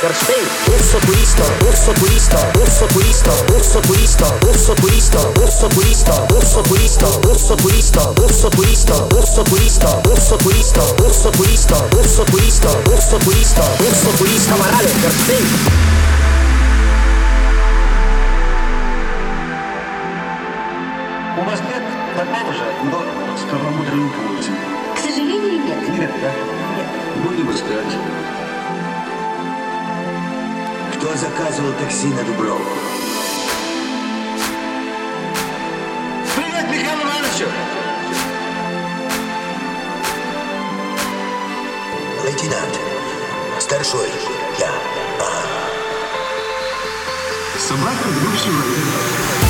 urso purista, urso purista, urso purista, urso purista, urso purista, urso purista, urso purista, urso purista, urso purista, urso purista, urso purista, urso purista, urso purista, urso purista, urso purista, morale, perfetto. У вас нет такого же, но с кровомудренным пути? К сожалению, нет. Нет, да? Будем искать. Кто заказывал такси на Дубровку? Привет, Михаил Иванович! Лейтенант. Старшой. Я. Собака друг человека.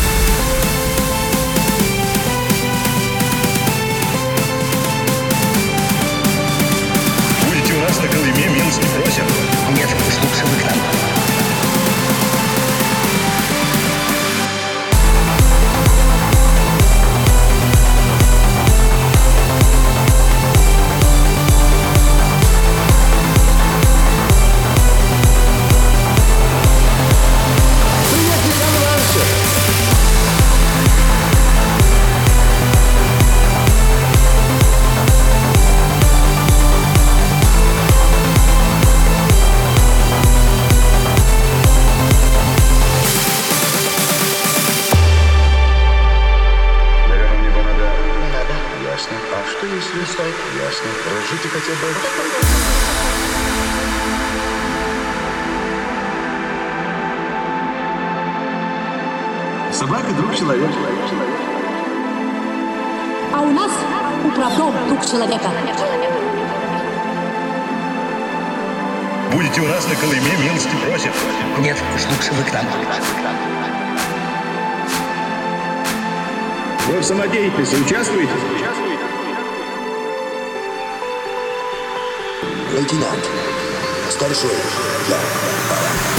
Ясно. Разжите хотя бы... Собака друг человека. А у нас управдом друг человека. Будете у нас на Колыме, милости просим. Нет, уж лучше вы к нам. Вы в самодеятельности участвуете? лейтенант. Старшой, я.